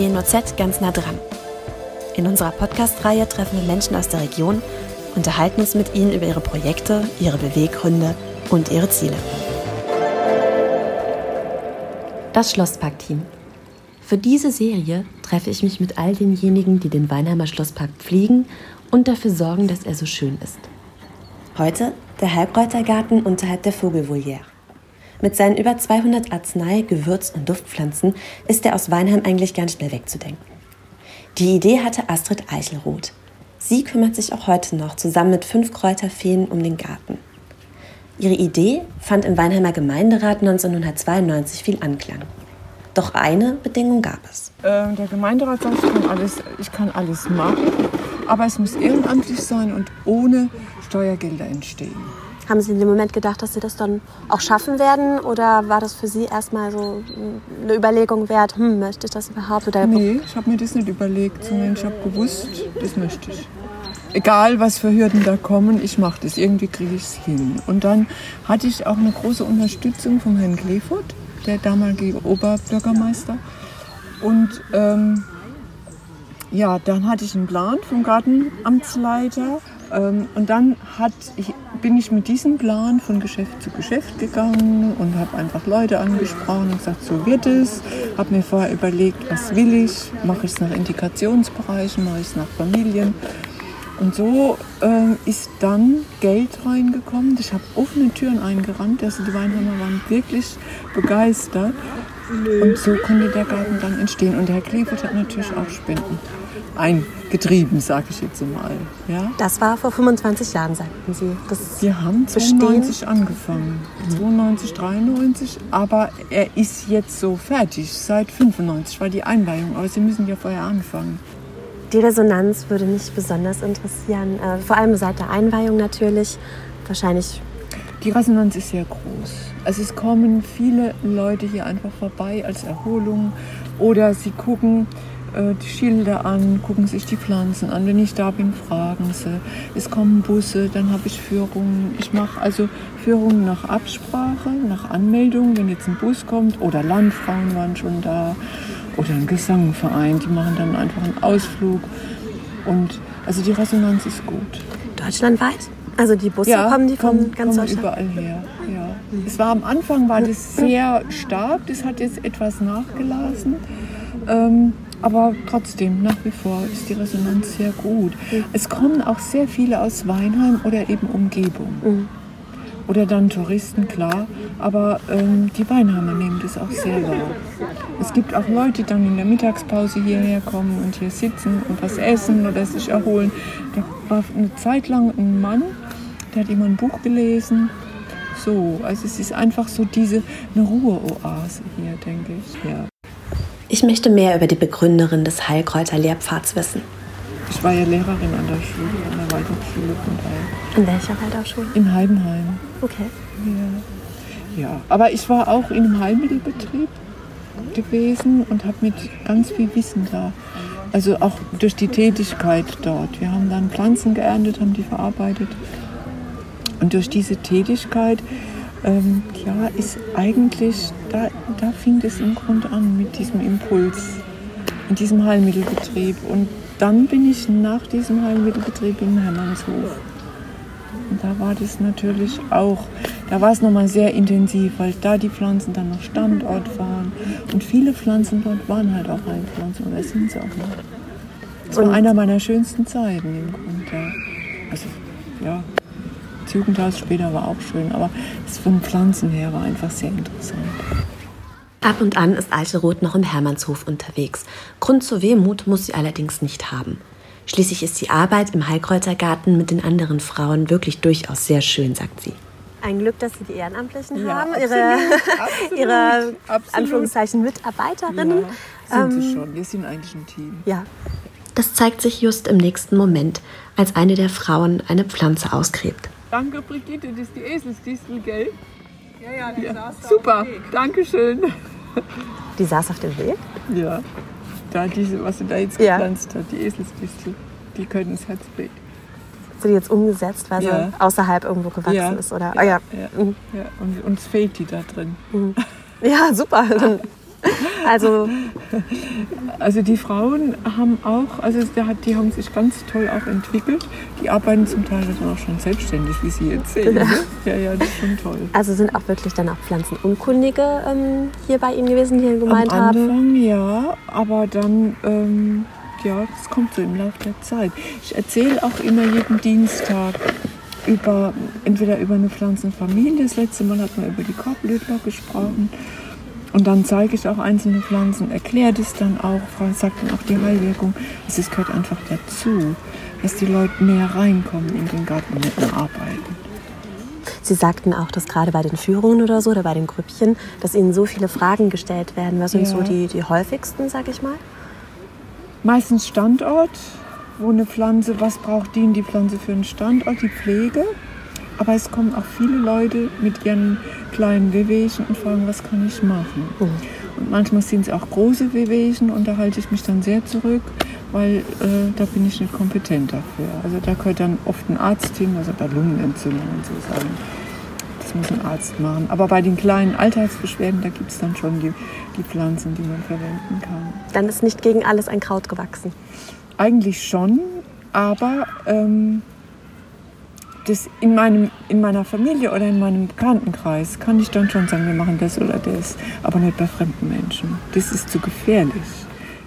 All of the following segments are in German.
WNOZ ganz nah dran. In unserer Podcast-Reihe treffen wir Menschen aus der Region, unterhalten uns mit ihnen über ihre Projekte, ihre Beweggründe und ihre Ziele. Das Schlosspark-Team. Für diese Serie treffe ich mich mit all denjenigen, die den Weinheimer Schlosspark pflegen und dafür sorgen, dass er so schön ist. Heute der Halbkräutergarten unterhalb der Vogelvoliere. Mit seinen über 200 Arznei-, Gewürz- und Duftpflanzen ist er aus Weinheim eigentlich nicht mehr wegzudenken. Die Idee hatte Astrid Eichelroth. Sie kümmert sich auch heute noch zusammen mit fünf Kräuterfeen um den Garten. Ihre Idee fand im Weinheimer Gemeinderat 1992 viel Anklang. Doch eine Bedingung gab es. Äh, der Gemeinderat sagt, ich kann, alles, ich kann alles machen, aber es muss ehrenamtlich sein und ohne Steuergelder entstehen. Haben Sie in dem Moment gedacht, dass Sie das dann auch schaffen werden? Oder war das für Sie erstmal so eine Überlegung wert, hm, möchte ich das überhaupt? Oder nee, ich habe mir das nicht überlegt, sondern ich habe gewusst, das möchte ich. Egal, was für Hürden da kommen, ich mache das. Irgendwie kriege ich es hin. Und dann hatte ich auch eine große Unterstützung von Herrn Kleefurt, der damalige Oberbürgermeister. Und ähm, ja, dann hatte ich einen Plan vom Gartenamtsleiter und dann hat, ich, bin ich mit diesem Plan von Geschäft zu Geschäft gegangen und habe einfach Leute angesprochen und gesagt, so wird es. Habe mir vorher überlegt, was will ich, mache ich es nach Integrationsbereichen, mache ich es nach Familien. Und so äh, ist dann Geld reingekommen. Ich habe offene Türen eingerannt. Also die Weinheimer waren wirklich begeistert. Und so konnte der Garten dann entstehen. Und Herr Klevert hat natürlich auch Spenden eingetrieben, sage ich jetzt mal. Ja? Das war vor 25 Jahren, sagten Sie. Das Wir haben 92 angefangen, 92, 93, aber er ist jetzt so fertig. Seit 95 war die Einweihung, aber Sie müssen ja vorher anfangen. Die Resonanz würde mich besonders interessieren, äh, vor allem seit der Einweihung natürlich. Wahrscheinlich. Die Resonanz ist sehr groß. Also es kommen viele Leute hier einfach vorbei als Erholung oder sie gucken, die Schilder an, gucken sich die Pflanzen an. Wenn ich da bin, fragen sie. Es kommen Busse, dann habe ich Führungen. Ich mache also Führungen nach Absprache, nach Anmeldung, wenn jetzt ein Bus kommt oder Landfrauen waren schon da oder ein Gesangverein, die machen dann einfach einen Ausflug. Und also die Resonanz ist gut. Deutschlandweit? Also die Busse ja, kommen die von kommen, ganz kommen überall her. Ja. Es war am Anfang war das sehr stark, das hat jetzt etwas nachgelassen. Ähm, aber trotzdem, nach wie vor ist die Resonanz sehr gut. Mhm. Es kommen auch sehr viele aus Weinheim oder eben Umgebung. Mhm. Oder dann Touristen, klar. Aber ähm, die Weinheimer nehmen das auch sehr wahr. Es gibt auch Leute, die dann in der Mittagspause hierher kommen und hier sitzen und was essen oder sich erholen. Da war eine Zeit lang ein Mann, der hat immer ein Buch gelesen. So, also es ist einfach so diese eine Ruheoase hier, denke ich. Ja. Ich möchte mehr über die Begründerin des Heilkräuter-Lehrpfads wissen. Ich war ja Lehrerin an der Schule, an der Waldorfschule von Heil. In welcher Waldorfschule? In Heidenheim. Okay. Ja. ja, aber ich war auch in einem Heilmittelbetrieb gewesen und habe mit ganz viel Wissen da. Also auch durch die Tätigkeit dort. Wir haben dann Pflanzen geerntet, haben die verarbeitet. Und durch diese Tätigkeit ähm, ja, ist eigentlich, da, da fing es im Grunde an mit diesem Impuls, in diesem Heilmittelbetrieb. Und dann bin ich nach diesem Heilmittelbetrieb in Hermannshof. Und da war das natürlich auch, da war es nochmal sehr intensiv, weil da die Pflanzen dann noch Standort waren. Und viele Pflanzen dort waren halt auch Heilpflanzen, oder sind sie auch noch. Das war einer meiner schönsten Zeiten im Grunde. Also, ja, das Jugendhaus später war auch schön, aber es von Pflanzen her war einfach sehr interessant. Ab und an ist Alte Roth noch im Hermannshof unterwegs. Grund zur Wehmut muss sie allerdings nicht haben. Schließlich ist die Arbeit im Heilkräutergarten mit den anderen Frauen wirklich durchaus sehr schön, sagt sie. Ein Glück, dass Sie die Ehrenamtlichen ja, haben, absolut, Ihre, absolut, ihre absolut. Anführungszeichen Mitarbeiterinnen. Ja, sind ähm, sie schon. Wir sind eigentlich ein Team. Ja. Das zeigt sich just im nächsten Moment, als eine der Frauen eine Pflanze ausgräbt. Danke, Brigitte, das ist die Eselsdistel, gell? Ja, ja, die ja. saß Super, danke schön. Die saß auf dem Weg? Ja, da diese, was sie da jetzt ja. gepflanzt hat, die Eselsdistel, die können ins Herzbeet. Hast du die jetzt umgesetzt, weil ja. sie außerhalb irgendwo gewachsen ja. ist? Oder? Ja, oh, ja. Mhm. ja. Und uns fehlt die da drin. Mhm. Ja, super. Also, also die Frauen haben auch, also die haben sich ganz toll auch entwickelt. Die arbeiten zum Teil dann auch schon selbstständig, wie sie jetzt sehen. Ne? Ja, ja, das ist schon toll. Also sind auch wirklich dann auch Pflanzenunkundige ähm, hier bei Ihnen gewesen, die hier gemeint Am Anfang, haben? ja, aber dann... Ähm, ja, das kommt so im Laufe der Zeit. Ich erzähle auch immer jeden Dienstag über, entweder über eine Pflanzenfamilie. Das letzte Mal hat man über die Korbblütler gesprochen. Und dann zeige ich auch einzelne Pflanzen, erkläre das dann auch, sagt dann auch die Heilwirkung. Es gehört einfach dazu, dass die Leute mehr reinkommen in den Garten mit dem Arbeiten. Sie sagten auch, dass gerade bei den Führungen oder so oder bei den Grüppchen, dass Ihnen so viele Fragen gestellt werden. Was sind ja. so die, die häufigsten, sag ich mal? Meistens Standort, wo eine Pflanze, was braucht die, die Pflanze für einen Standort, die Pflege. Aber es kommen auch viele Leute mit ihren kleinen Wehwehchen und fragen, was kann ich machen? Mhm. Und manchmal sind es auch große Wehwehchen und da halte ich mich dann sehr zurück, weil äh, da bin ich nicht kompetent dafür. Also da gehört dann oft ein Arzt hin, also bei Lungenentzündung und so sagen. Das muss ein Arzt machen. Aber bei den kleinen Alltagsbeschwerden, da gibt es dann schon die, die Pflanzen, die man verwenden kann. Dann ist nicht gegen alles ein Kraut gewachsen. Eigentlich schon, aber ähm, das in, meinem, in meiner Familie oder in meinem Bekanntenkreis kann ich dann schon sagen, wir machen das oder das, aber nicht bei fremden Menschen. Das ist zu gefährlich.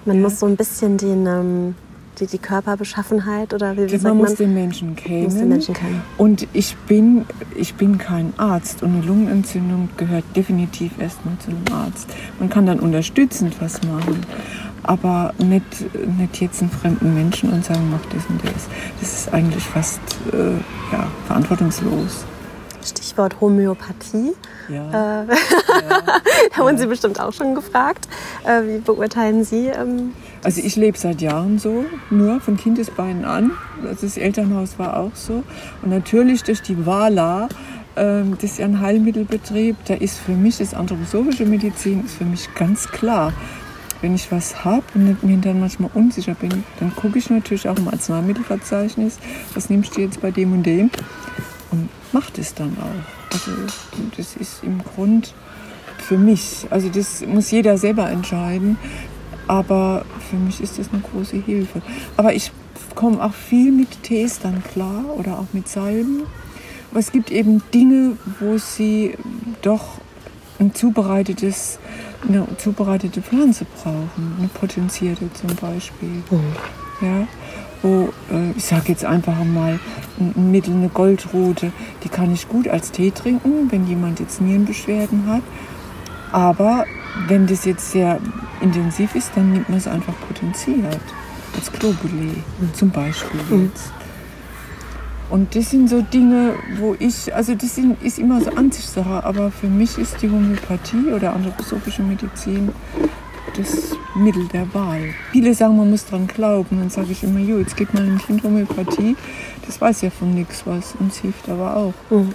Man ja. muss so ein bisschen den, ähm, die, die Körperbeschaffenheit oder wie, wie man, muss den Menschen kennen. Muss den Menschen kennen. Und ich bin, ich bin kein Arzt und eine Lungenentzündung gehört definitiv erstmal zu einem Arzt. Man kann dann unterstützend was machen aber nicht, nicht jetzt einen fremden Menschen und sagen, mach das und das. Das ist eigentlich fast äh, ja, verantwortungslos. Stichwort Homöopathie. Ja. Äh, ja. da wurden Sie bestimmt auch schon gefragt. Äh, wie beurteilen Sie? Ähm, also ich lebe seit Jahren so, nur von Kindesbeinen an. Also das Elternhaus war auch so. Und natürlich durch die Wala, ähm, das ist ja ein Heilmittelbetrieb, da ist für mich das anthroposophische Medizin ist für mich ganz klar wenn ich was habe und mir dann manchmal unsicher bin, dann gucke ich natürlich auch im Arzneimittelverzeichnis, was nimmst du jetzt bei dem und dem und mache das dann auch. Also das ist im Grund für mich, also das muss jeder selber entscheiden, aber für mich ist das eine große Hilfe. Aber ich komme auch viel mit Tees dann klar oder auch mit Salben. Aber es gibt eben Dinge, wo sie doch ein zubereitetes eine zubereitete Pflanze brauchen, eine potenzierte zum Beispiel. Mhm. Ja, wo, äh, ich sage jetzt einfach mal, ein Mittel, eine Goldrote, die kann ich gut als Tee trinken, wenn jemand jetzt Nierenbeschwerden hat. Aber wenn das jetzt sehr intensiv ist, dann nimmt man es einfach potenziert. Als Globuli mhm. zum Beispiel mhm. jetzt. Und das sind so Dinge, wo ich, also das sind, ist immer so Ansichtssache, aber für mich ist die Homöopathie oder anthroposophische Medizin das Mittel der Wahl. Viele sagen, man muss dran glauben. Dann sage ich immer, jo, jetzt geht mal ein Kind Homöopathie. Das weiß ja von nichts was und es hilft aber auch. Mhm.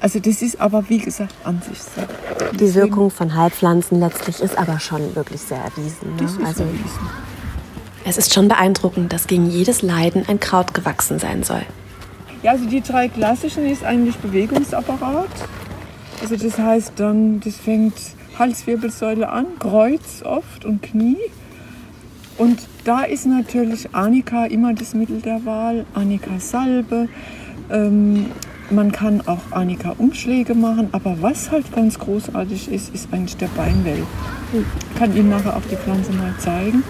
Also das ist aber, wie gesagt, Ansichtssache. Die Wirkung von Heilpflanzen letztlich ist aber schon wirklich sehr erwiesen. Ne? Das ist also, erwiesen. Es ist schon beeindruckend, dass gegen jedes Leiden ein Kraut gewachsen sein soll. Ja, also die drei klassischen ist eigentlich Bewegungsapparat. Also das heißt dann, das fängt Halswirbelsäule an, Kreuz oft und Knie. Und da ist natürlich Anika immer das Mittel der Wahl, Anika Salbe. Ähm, man kann auch Anika Umschläge machen, aber was halt ganz großartig ist, ist eigentlich der Beinwell. Ich kann Ihnen nachher auch die Pflanze mal zeigen.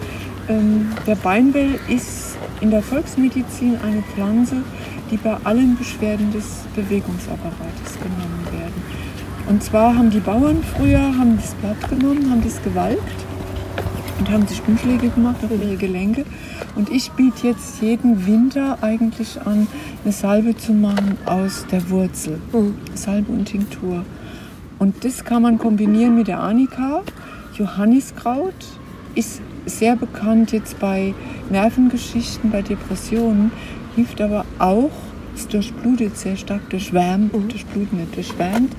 Ähm, der Beinwell ist in der Volksmedizin eine Pflanze, die bei allen Beschwerden des Bewegungsapparates genommen werden. Und zwar haben die Bauern früher haben das Blatt genommen, haben das gewalkt und haben sich Umschläge gemacht auf ihre Gelenke. Und ich biete jetzt jeden Winter eigentlich an, eine Salbe zu machen aus der Wurzel. Mhm. Salbe und Tinktur. Und das kann man kombinieren mit der Anika. Johanniskraut ist sehr bekannt jetzt bei Nervengeschichten, bei Depressionen hilft aber auch, es durchblutet sehr stark, durchwärmt, mhm. durchblutet nicht, durchwärmt,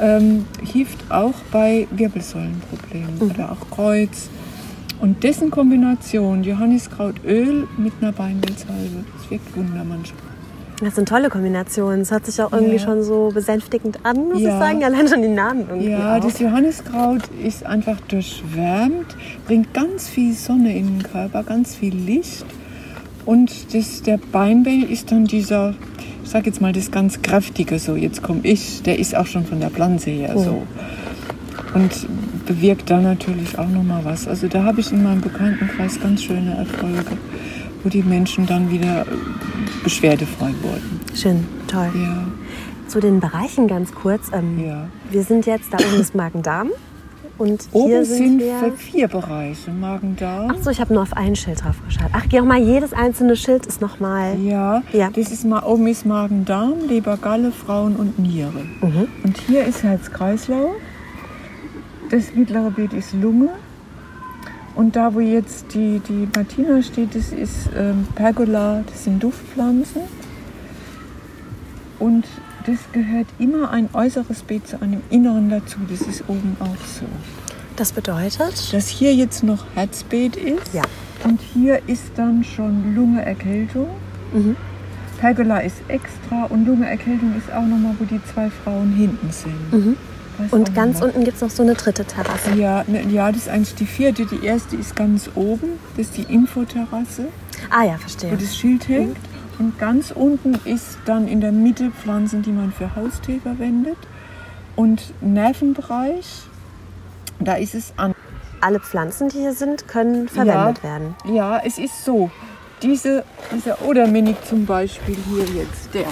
ähm, hilft auch bei Wirbelsäulenproblemen mhm. oder auch Kreuz. Und dessen Kombination, Johanniskrautöl mit einer Beinwelsalbe, das wirkt Wunder manchmal. Das sind tolle Kombinationen. Es hört sich auch irgendwie Ja. schon so besänftigend an, muss ich Ja. sagen. Allein schon die Namen irgendwie. Ja, auch. das Johanniskraut ist einfach durchwärmt, bringt ganz viel Sonne in den Körper, ganz viel Licht. Und das, der Beinmehl ist dann dieser, ich sag jetzt mal, das ganz kräftige, so jetzt komme ich, der ist auch schon von der Pflanze her so. Und bewirkt da natürlich auch nochmal was. Also da habe ich in meinem Bekanntenkreis ganz schöne Erfolge, wo die Menschen dann wieder äh, beschwerdefrei wurden. Schön, toll. Ja, Zu den Bereichen ganz kurz. Ähm, ja. Wir sind jetzt, da oben ist Magen-Darm. Und Oben hier sind sind vier Bereiche, Magen-Darm. Ach so, ich habe nur auf ein Schild drauf geschaut. Ach, geh auch mal, jedes einzelne Schild ist nochmal... Ja, Ja. das ist mal oben ist Magen-Darm, Leber, Galle, Frauen und Niere. Mhm. Und hier ist Herz-Kreislauf. Das mittlere Bild ist Lunge. Und da, wo jetzt die, die Martina steht, das ist ähm, Pergola, das sind Duftpflanzen. Und das gehört immer ein äußeres Beet zu einem inneren dazu. Das ist oben auch so. Das bedeutet... Dass hier jetzt noch Herzbeet ist. Ja. Und hier ist dann schon Lunge Erkältung. Mhm. Pergola ist extra und Lunge Erkältung ist auch nochmal, wo die zwei Frauen hinten sind. Mhm. Und ganz unten gibt es noch so eine dritte Terrasse. Ja, ne, ja, das ist eigentlich die vierte. Die erste ist ganz oben. Das ist die Infoterrasse, Ah ja, wo verstehe. das Schild hängt. Und ganz unten ist dann in der Mitte Pflanzen, die man für Haustiere verwendet. Und Nervenbereich, da ist es an. Alle Pflanzen, die hier sind, können verwendet werden. Ja, es ist so. Diese, dieser Oderminig zum Beispiel hier jetzt, der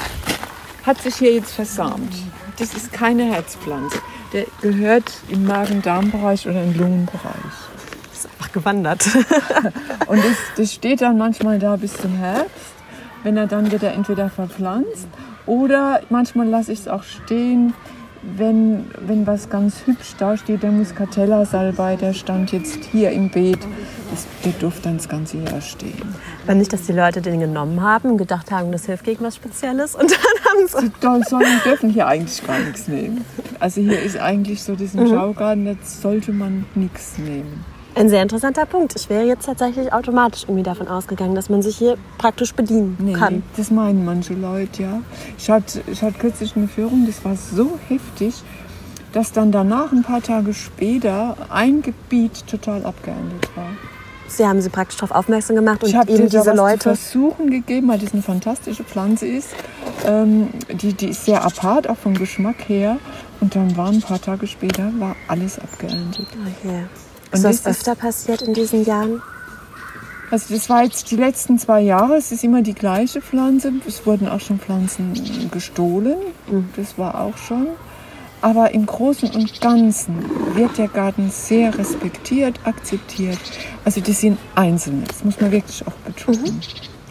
hat sich hier jetzt versamt. Das ist keine Herzpflanze. Der gehört im Magen-Darm-Bereich oder im Lungenbereich. Ist einfach gewandert. Und das, das steht dann manchmal da bis zum Herbst, wenn er dann wird er entweder verpflanzt oder manchmal lasse ich es auch stehen, wenn, wenn was ganz hübsch da steht, der Muscatella-Salbei, der stand jetzt hier im Beet, das, der durfte dann das ganze Jahr stehen. Aber nicht, dass die Leute den genommen haben und gedacht haben, das hilft gegen was Spezielles. Und dann haben sie... Da sollen, dürfen hier eigentlich gar nichts nehmen. Also hier ist eigentlich so, ist ein Schaugarten, da sollte man nichts nehmen. Ein sehr interessanter Punkt. Ich wäre jetzt tatsächlich automatisch irgendwie davon ausgegangen, dass man sich hier praktisch bedienen Nee, kann. das meinen manche Leute, ja. Ich hatte, ich hatte kürzlich eine Führung, das war so heftig, dass dann danach, ein paar Tage später, ein Gebiet total abgeerntet war. Sie haben sie praktisch darauf aufmerksam gemacht und Ich eben dir da diese was Leute. zu versuchen gegeben, weil das eine fantastische Pflanze ist. Ähm, die, die ist sehr apart, auch vom Geschmack her. Und dann war ein paar Tage später, war alles abgeerntet. Okay. Ist das öfter passiert in diesen Jahren? Also das war jetzt die letzten zwei Jahre, es ist immer die gleiche Pflanze. Es wurden auch schon Pflanzen gestohlen, das war auch schon. Aber im Großen und Ganzen wird der Garten sehr respektiert, akzeptiert. Also das sind Einzelne, das muss man wirklich auch betonen.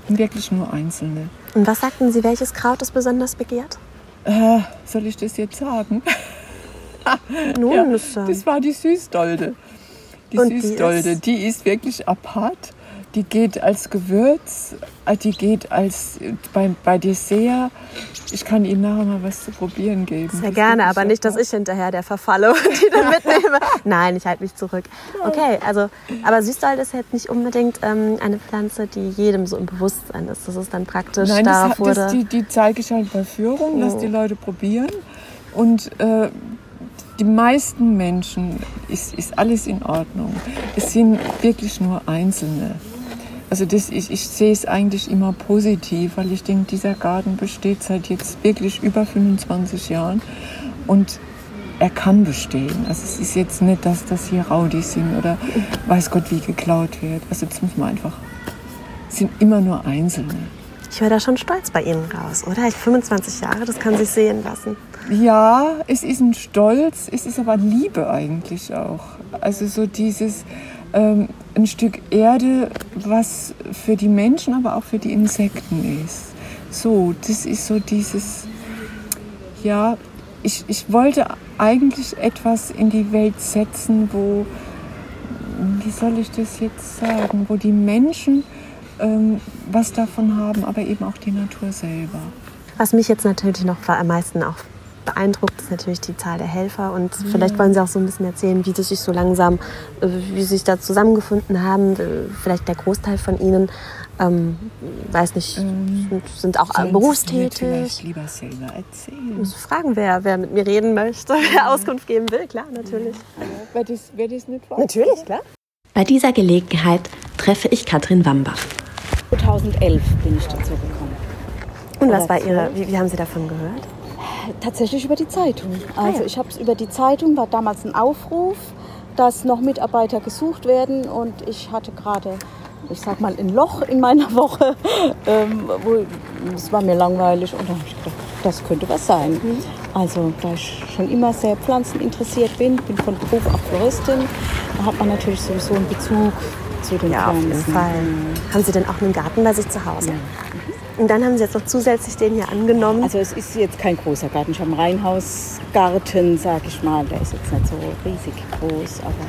Und Wirklich nur Einzelne. Und was sagten Sie, welches Kraut ist besonders begehrt? Äh, soll ich das jetzt sagen? Nun, Ja, das war die Süßdolde. Die Und die Süßdolde, ist? die ist wirklich apart. Die geht als Gewürz, äh, die geht als bei, bei Dessert. Ich kann Ihnen nachher mal was zu probieren geben. Sehr Das gerne, aber nicht, dass ich hinterher der verfalle und die dann mitnehme. Nein, ich halte mich zurück. Okay, also, aber Süßdolde ist jetzt nicht unbedingt ähm, eine Pflanze, die jedem so im Bewusstsein ist. Das ist dann praktisch, Nein, da das, wurde... das, die, die zeige ich halt bei Führung, dass Oh. die Leute probieren. Und äh, die meisten Menschen ist, ist alles in Ordnung. Es sind wirklich nur Einzelne. Also das, ich, ich sehe es eigentlich immer positiv, weil ich denke, dieser Garten besteht seit jetzt wirklich über 25 Jahren und er kann bestehen. Also es ist jetzt nicht, dass das hier Raudis sind oder weiß Gott wie geklaut wird. Also das muss man einfach. Es sind immer nur Einzelne. Ich höre da schon stolz bei Ihnen raus, oder? Ich 25 Jahre, das kann sich sehen lassen. Ja, es ist ein Stolz, es ist aber Liebe eigentlich auch. Also so dieses ähm, ein Stück Erde, was für die Menschen, aber auch für die Insekten ist. So, das ist so dieses, ja, ich, ich wollte eigentlich etwas in die Welt setzen, wo, wie soll ich das jetzt sagen, wo die Menschen ähm, was davon haben, aber eben auch die Natur selber. Was mich jetzt natürlich noch am meisten auch beeindruckt, ist natürlich die Zahl der Helfer. Und ja. vielleicht wollen Sie auch so ein bisschen erzählen, wie Sie sich so langsam, äh, wie Sie sich da zusammengefunden haben. Äh, vielleicht der Großteil von Ihnen, ähm, weiß nicht, ähm, sind, auch berufstätig. Vielleicht lieber selber erzählen. Ich fragen, wer, wer mit mir reden möchte, wer Auskunft geben will. Klar, natürlich. Ja. Wer das, wer das nicht. Natürlich, klar. Bei dieser Gelegenheit treffe ich Katrin Wambach. 2011 bin ich dazu gekommen. Und was war Ihre, wie, wie haben Sie davon gehört? Tatsächlich über die Zeitung. Also ah, ja. ich habe es über die Zeitung, war damals ein Aufruf, dass noch Mitarbeiter gesucht werden und ich hatte gerade, ich sag mal, ein Loch in meiner Woche. Ähm, wo, es war mir langweilig und da habe ich gedacht, das könnte was sein. Mhm. Also da ich schon immer sehr pflanzeninteressiert bin, bin von Beruf auch Floristin, da hat man natürlich sowieso einen Bezug zu den ja, Pflanzen. Auf jeden Fall. Haben Sie denn auch einen Garten bei sich zu Hause? Ja. Und dann haben Sie jetzt noch zusätzlich den hier angenommen. Also es ist jetzt kein großer Garten. Ich habe einen Reihenhausgarten, sage ich mal. Der ist jetzt nicht so riesig groß, aber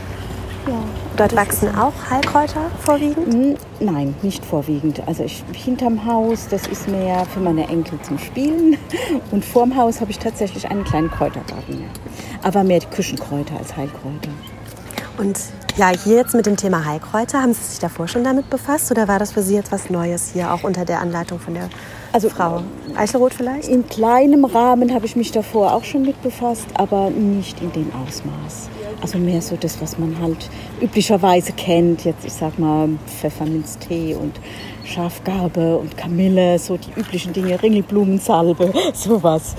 ja. Dort wachsen auch Heilkräuter vorwiegend? Hm, nein, nicht vorwiegend. Also ich, hinterm Haus, das ist mehr für meine Enkel zum Spielen. Und vorm Haus habe ich tatsächlich einen kleinen Kräutergarten. Ja. Aber mehr Küchenkräuter als Heilkräuter. Und ja, hier jetzt mit dem Thema Heilkräuter, haben Sie sich davor schon damit befasst oder war das für Sie jetzt was Neues hier, auch unter der Anleitung von der also, Frau Eichelroth vielleicht? In kleinem Rahmen habe ich mich davor auch schon mit befasst, aber nicht in dem Ausmaß. Also mehr so das, was man halt üblicherweise kennt. Jetzt, ich sag mal, Pfefferminztee und Schafgarbe und Kamille, so die üblichen Dinge, Ringelblumensalbe, sowas,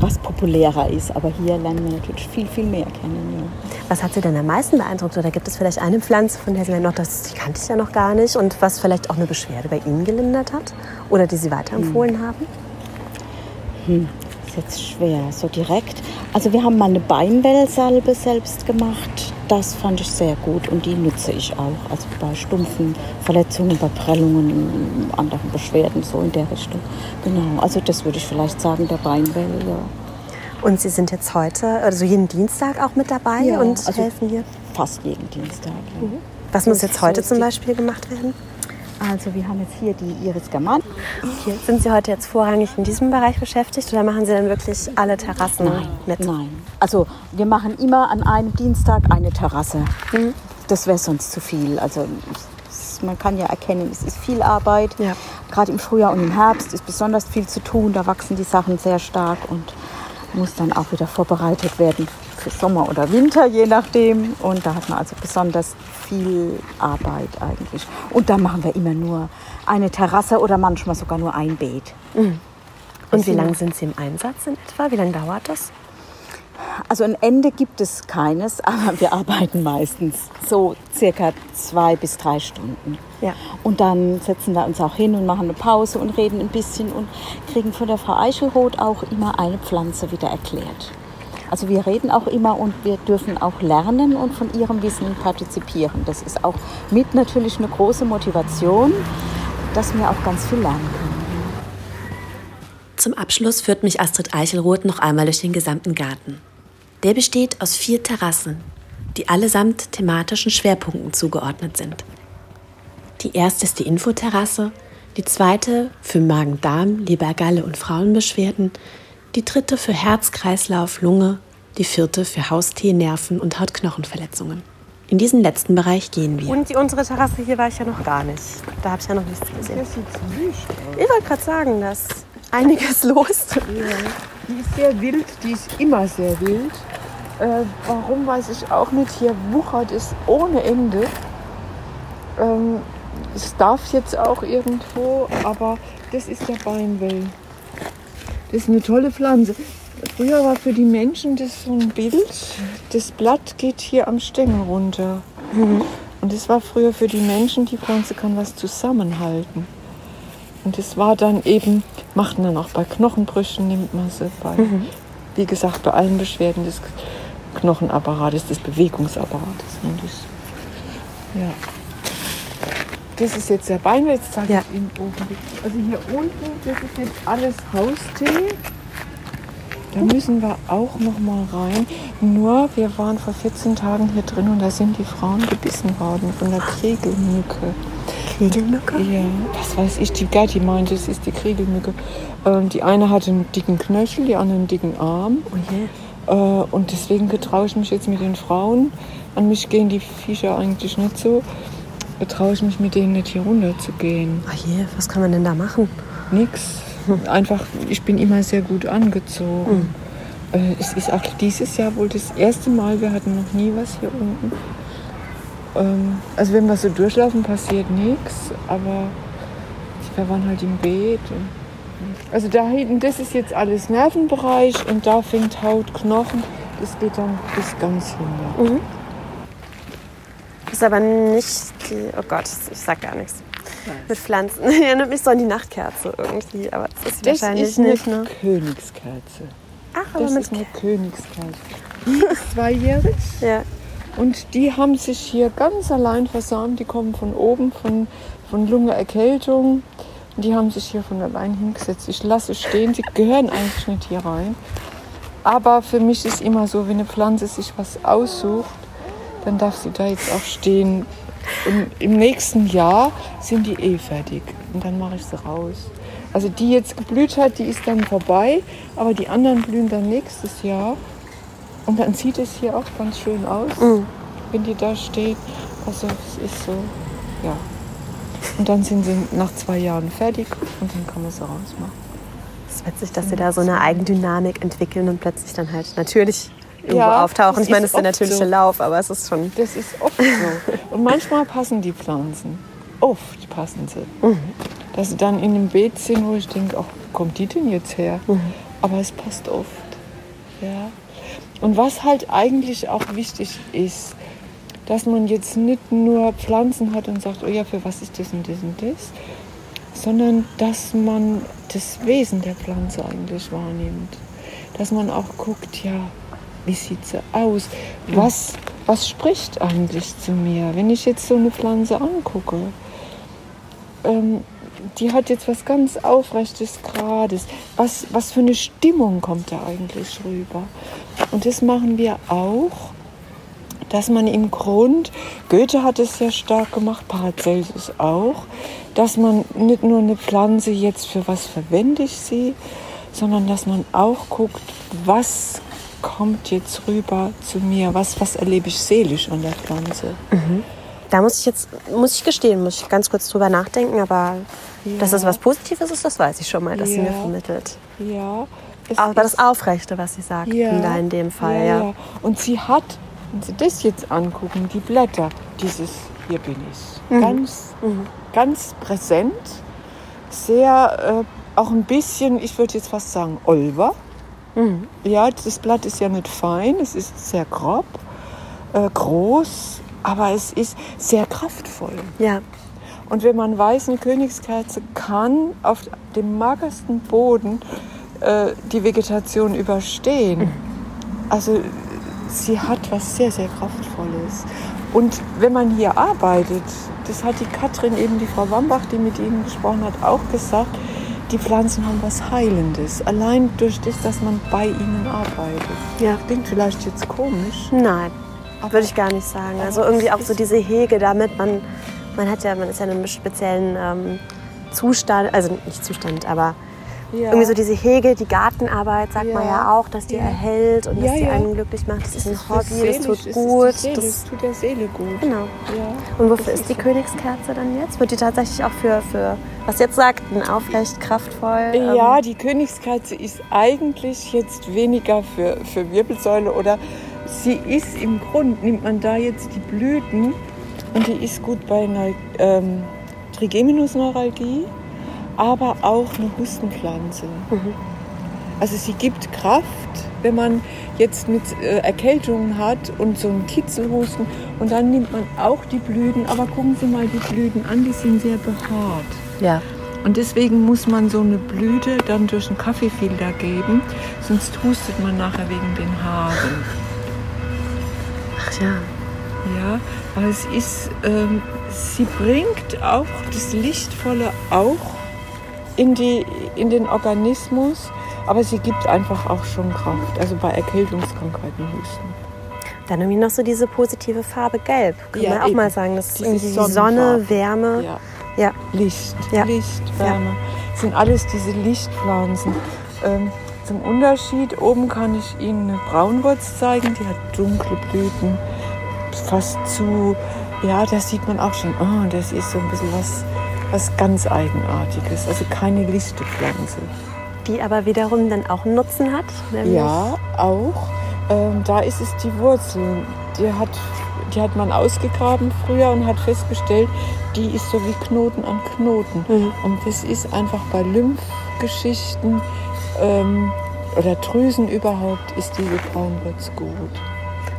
was populärer ist. Aber hier lernen wir natürlich viel, viel mehr kennen. Ja. Was hat Sie denn am meisten beeindruckt? Oder gibt es vielleicht eine Pflanze, von der Sie noch, das die kannte ich ja noch gar nicht und was vielleicht auch eine Beschwerde bei Ihnen gelindert hat? Oder die Sie weiterempfohlen hm. haben? Hm. Ist jetzt schwer, so direkt. Also wir haben mal eine Beinwellsalbe selbst gemacht. Das fand ich sehr gut und die nutze ich auch. Also bei stumpfen Verletzungen, bei Prellungen, anderen Beschwerden, so in der Richtung. Genau, also das würde ich vielleicht sagen, der Beinwell, ja. Und Sie sind jetzt heute, also jeden Dienstag auch mit dabei ja, und also helfen hier? Fast jeden Dienstag. Ja. Mhm. Was muss jetzt heute zum Beispiel gemacht werden? Also wir haben jetzt hier die Iris German. Hier. Sind Sie heute jetzt vorrangig in diesem Bereich beschäftigt oder machen Sie dann wirklich alle Terrassen nein, mit? Nein, also wir machen immer an einem Dienstag eine Terrasse. Mhm. Das wäre sonst zu viel. Also man kann ja erkennen, es ist viel Arbeit. Ja. Gerade im Frühjahr und im Herbst ist besonders viel zu tun. Da wachsen die Sachen sehr stark und muss dann auch wieder vorbereitet werden für Sommer oder Winter, je nachdem. Und da hat man also besonders viel Arbeit eigentlich. Und da machen wir immer nur eine Terrasse oder manchmal sogar nur ein Beet. Mhm. Und wie lange sind Sie im Einsatz in etwa? Wie lange dauert das? Also ein Ende gibt es keines, aber wir arbeiten meistens so circa zwei bis drei Stunden. Ja. Und dann setzen wir uns auch hin und machen eine Pause und reden ein bisschen und kriegen von der Frau Eichelroth auch immer eine Pflanze wieder erklärt. Also wir reden auch immer und wir dürfen auch lernen und von ihrem Wissen partizipieren. Das ist auch mit natürlich eine große Motivation, dass wir auch ganz viel lernen können. Zum Abschluss führt mich Astrid Eichelroth noch einmal durch den gesamten Garten. Der besteht aus vier Terrassen, die allesamt thematischen Schwerpunkten zugeordnet sind. Die erste ist die Infoterrasse, die zweite für Magen-Darm, Lebergalle und Frauenbeschwerden, die dritte für Herz, Kreislauf, Lunge, die vierte für Haustee, Nerven und Hautknochenverletzungen. In diesen letzten Bereich gehen wir. Und die, unsere Terrasse hier war ich ja noch gar nicht. Da habe ich ja noch nichts gesehen. Das sieht ziemlich aus. Ich wollte gerade sagen, dass einiges los. Ja. Die ist sehr wild, die ist immer sehr wild. Äh, warum weiß ich auch nicht. Hier wuchert es ohne Ende. Ähm, es darf jetzt auch irgendwo, aber das ist der Beinwell. Das ist eine tolle Pflanze. Früher war für die Menschen das so ein Bild. Das Blatt geht hier am Stängel runter. Mhm. Und das war früher für die Menschen, die Pflanze kann was zusammenhalten. Und das war dann eben, macht man dann auch bei Knochenbrüchen, nimmt man sie bei, mhm. wie gesagt, bei allen Beschwerden des Knochenapparates, des Bewegungsapparates. Und das, ja. Das ist jetzt der Bein, jetzt zeige ja. ich Ihnen oben. Also hier unten, das ist jetzt alles Haustee. Da müssen wir auch noch mal rein. Nur, wir waren vor 14 Tagen hier drin und da sind die Frauen gebissen worden von der Kegelmücke. Kriegelmücke? Ja, was weiß ich, die Gerti meinte, es ist die Kriegelmücke. Ähm, die eine hatte einen dicken Knöchel, die andere einen dicken Arm. Oh je. Äh, und deswegen getraue ich mich jetzt mit den Frauen. An mich gehen die Viecher eigentlich nicht so. Getraue ich mich mit denen nicht hier runter zu gehen. Oh je, was kann man denn da machen? Nix. Einfach, ich bin immer sehr gut angezogen. Äh, Es ist auch dieses Jahr wohl das erste Mal, wir hatten noch nie was hier unten. Ähm, Also wenn wir so durchlaufen, passiert nichts, aber wir waren halt im Beet. Also da hinten, das ist jetzt alles Nervenbereich und da fängt Haut, Knochen. Das geht dann bis ganz hinter. Ist aber nicht die. Oh Gott, ich sag gar nichts. Mit Pflanzen. Erinnert mich so an die Nachtkerze irgendwie, aber das ist Das wahrscheinlich ist eine nicht, ne? Königskerze. Ach, aber Das mit. ist eine Königskerze. Die ist zweijährig. Ja. Und die haben sich hier ganz allein versammelt. Die kommen von oben, von, von Lungenerkältung. Und die haben sich hier von allein hingesetzt. Ich lasse stehen. Sie gehören eigentlich nicht hier rein. Aber für mich ist immer so, wenn eine Pflanze sich was aussucht, dann darf sie da jetzt auch stehen. Und im nächsten Jahr sind die eh fertig. Und dann mache ich sie raus. Also die jetzt geblüht hat, die ist dann vorbei. Aber die anderen blühen dann nächstes Jahr. Und dann sieht es hier auch ganz schön aus, wenn die da steht. Also es ist so, ja. Und dann sind sie nach zwei Jahren fertig und dann kann man sie rausmachen. Es ist witzig, dass sie da so eine Eigendynamik entwickeln und plötzlich dann halt natürlich irgendwo Ja, auftauchen. Ich meine, das ist der natürliche so. Lauf, aber es ist schon. Das ist oft so. Und manchmal passen die Pflanzen. Oft passen sie. Dass sie dann in einem Beet sind, wo ich denke, ach, wo kommt die denn jetzt her? Aber es passt oft. Ja. Und was halt eigentlich auch wichtig ist, dass man jetzt nicht nur Pflanzen hat und sagt, oh ja, für was ist das und das und das, sondern dass man das Wesen der Pflanze eigentlich wahrnimmt. Dass man auch guckt, ja, wie sieht sie aus? Was, was spricht eigentlich zu mir, wenn ich jetzt so eine Pflanze angucke? Ähm, die hat jetzt was ganz Aufrechtes, Gerades. Was, was für eine Stimmung kommt da eigentlich rüber? Und das machen wir auch, dass man im Grund, Goethe hat es sehr stark gemacht, Paracelsus auch, dass man nicht nur eine Pflanze jetzt für was verwende ich sie, sondern dass man auch guckt, was kommt jetzt rüber zu mir, was, was erlebe ich seelisch an der Pflanze. Da muss ich jetzt, muss ich gestehen, muss ich ganz kurz drüber nachdenken, aber dass das Ja. was Positives ist, das weiß ich schon mal, dass sie mir Ja. vermittelt. Ja, es Aber das Aufrechte, was sie sagt, da in dem Fall, ja. Und sie hat, wenn Sie das jetzt angucken, die Blätter, dieses Hier bin ich, Mhm. ganz, ganz präsent, sehr, äh, auch ein bisschen, ich würde jetzt fast sagen, Olver. Mhm. Ja, das Blatt ist ja nicht fein, es ist sehr grob, äh, groß, aber es ist sehr kraftvoll. Ja, Und wenn man weiß, eine Königskerze kann auf dem magersten Boden äh, die Vegetation überstehen. Also sie hat was sehr, sehr Kraftvolles. Und wenn man hier arbeitet, das hat die Katrin, eben die Frau Wambach, die mit Ihnen gesprochen hat, auch gesagt, die Pflanzen haben was Heilendes. Allein durch das, dass man bei ihnen arbeitet. ja. Klingt vielleicht jetzt komisch. Nein, würde ich gar nicht sagen. Also irgendwie auch so diese Hege damit, man, man hat ja, man ist ja in einem speziellen ähm, Zustand, also nicht Zustand, aber Ja. irgendwie so diese Hege, die Gartenarbeit, sagt man Ja. ja auch, dass die Ja. erhält und Ja, dass die ja. einen glücklich macht. Das ist ein Hobby, das tut ist gut. Das, tut der Seele gut. genau. Ja. Und wofür Das ist die Königskerze dann jetzt? Wird die tatsächlich auch für, für was jetzt sagt, ein aufrecht, kraftvoll? ähm, Ja, die Königskerze ist eigentlich jetzt weniger für, für Wirbelsäule oder sie ist im Grund, nimmt man da jetzt die Blüten und die ist gut bei einer ähm, Trigeminusneuralgie, aber auch eine Hustenpflanze. Also sie gibt Kraft, wenn man jetzt mit äh, Erkältungen hat und so einen Kitzelhusten und dann nimmt man auch die Blüten, aber gucken Sie mal die Blüten an, die sind sehr behaart. Ja. Und deswegen muss man so eine Blüte dann durch einen Kaffeefilter geben, sonst hustet man nachher wegen den Haaren. Ach ja. Ja, aber es ist, ähm, sie bringt auch das Lichtvolle auch in, die, in den Organismus, aber sie gibt einfach auch schon Kraft, also bei Erkältungskrankheiten Husten. Dann irgendwie noch so diese positive Farbe Gelb. Kann Ja, man auch eben. mal sagen. Das ist Diese irgendwie. Sonne, Wärme. Ja, Ja. Licht. Licht, Wärme. Das sind alles diese Lichtpflanzen. Ähm, zum Unterschied, oben kann ich Ihnen eine Braunwurz zeigen, die hat dunkle Blüten, fast zu, ja, da sieht man auch schon, oh, das ist so ein bisschen was, was ganz Eigenartiges, also keine lichte Pflanze. Die aber wiederum dann auch einen Nutzen hat. nämlich- Ja, auch. Ähm, da ist es die Wurzel. Die hat, die hat man ausgegraben früher und hat festgestellt, die ist so wie Knoten an Knoten. Mhm. Und das ist einfach bei Lymphgeschichten ähm, oder Drüsen überhaupt, ist diese Braunwurz gut.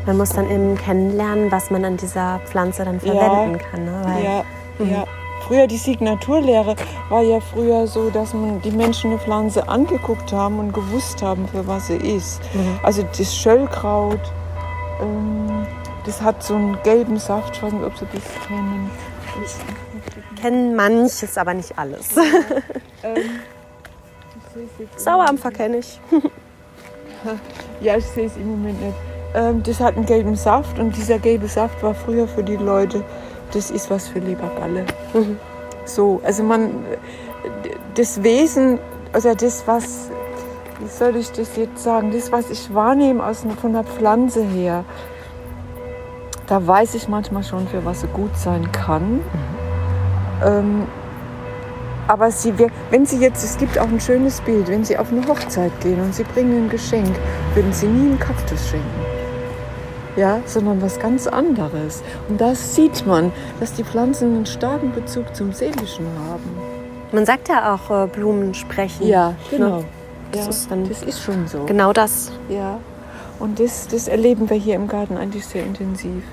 Man muss dann eben kennenlernen, was man an dieser Pflanze dann Ja. verwenden kann. Ne? Weil Ja, Mhm. ja. Früher die Signaturlehre war ja früher so, dass man die Menschen eine Pflanze angeguckt haben und gewusst haben, für was sie ist. Mhm. Also das Schöllkraut, ähm, das hat so einen gelben Saft, ich weiß nicht, ob Sie das kennen. kennen manches, aber nicht alles. Ähm, ich es jetzt Sauerampfer kenne ich. Ja, ich sehe es im Moment nicht. Ähm, das hat einen gelben Saft und dieser gelbe Saft war früher für die Leute, das ist was für Lebergalle. Mhm. So, also man, das Wesen, oder das, was, wie soll ich das jetzt sagen, das, was ich wahrnehme aus, von der Pflanze her, da weiß ich manchmal schon, für was sie gut sein kann. Ähm, aber sie, wenn Sie jetzt, es gibt auch ein schönes Bild, wenn Sie auf eine Hochzeit gehen und Sie bringen ein Geschenk, würden Sie nie einen Kaktus schenken. Ja, sondern was ganz anderes. Und da sieht man, dass die Pflanzen einen starken Bezug zum Seelischen haben. Man sagt ja auch, äh, Blumen sprechen. genau. Das ja, ist dann das ist schon so. genau das. Ja. Und das, das erleben wir hier im Garten eigentlich sehr intensiv.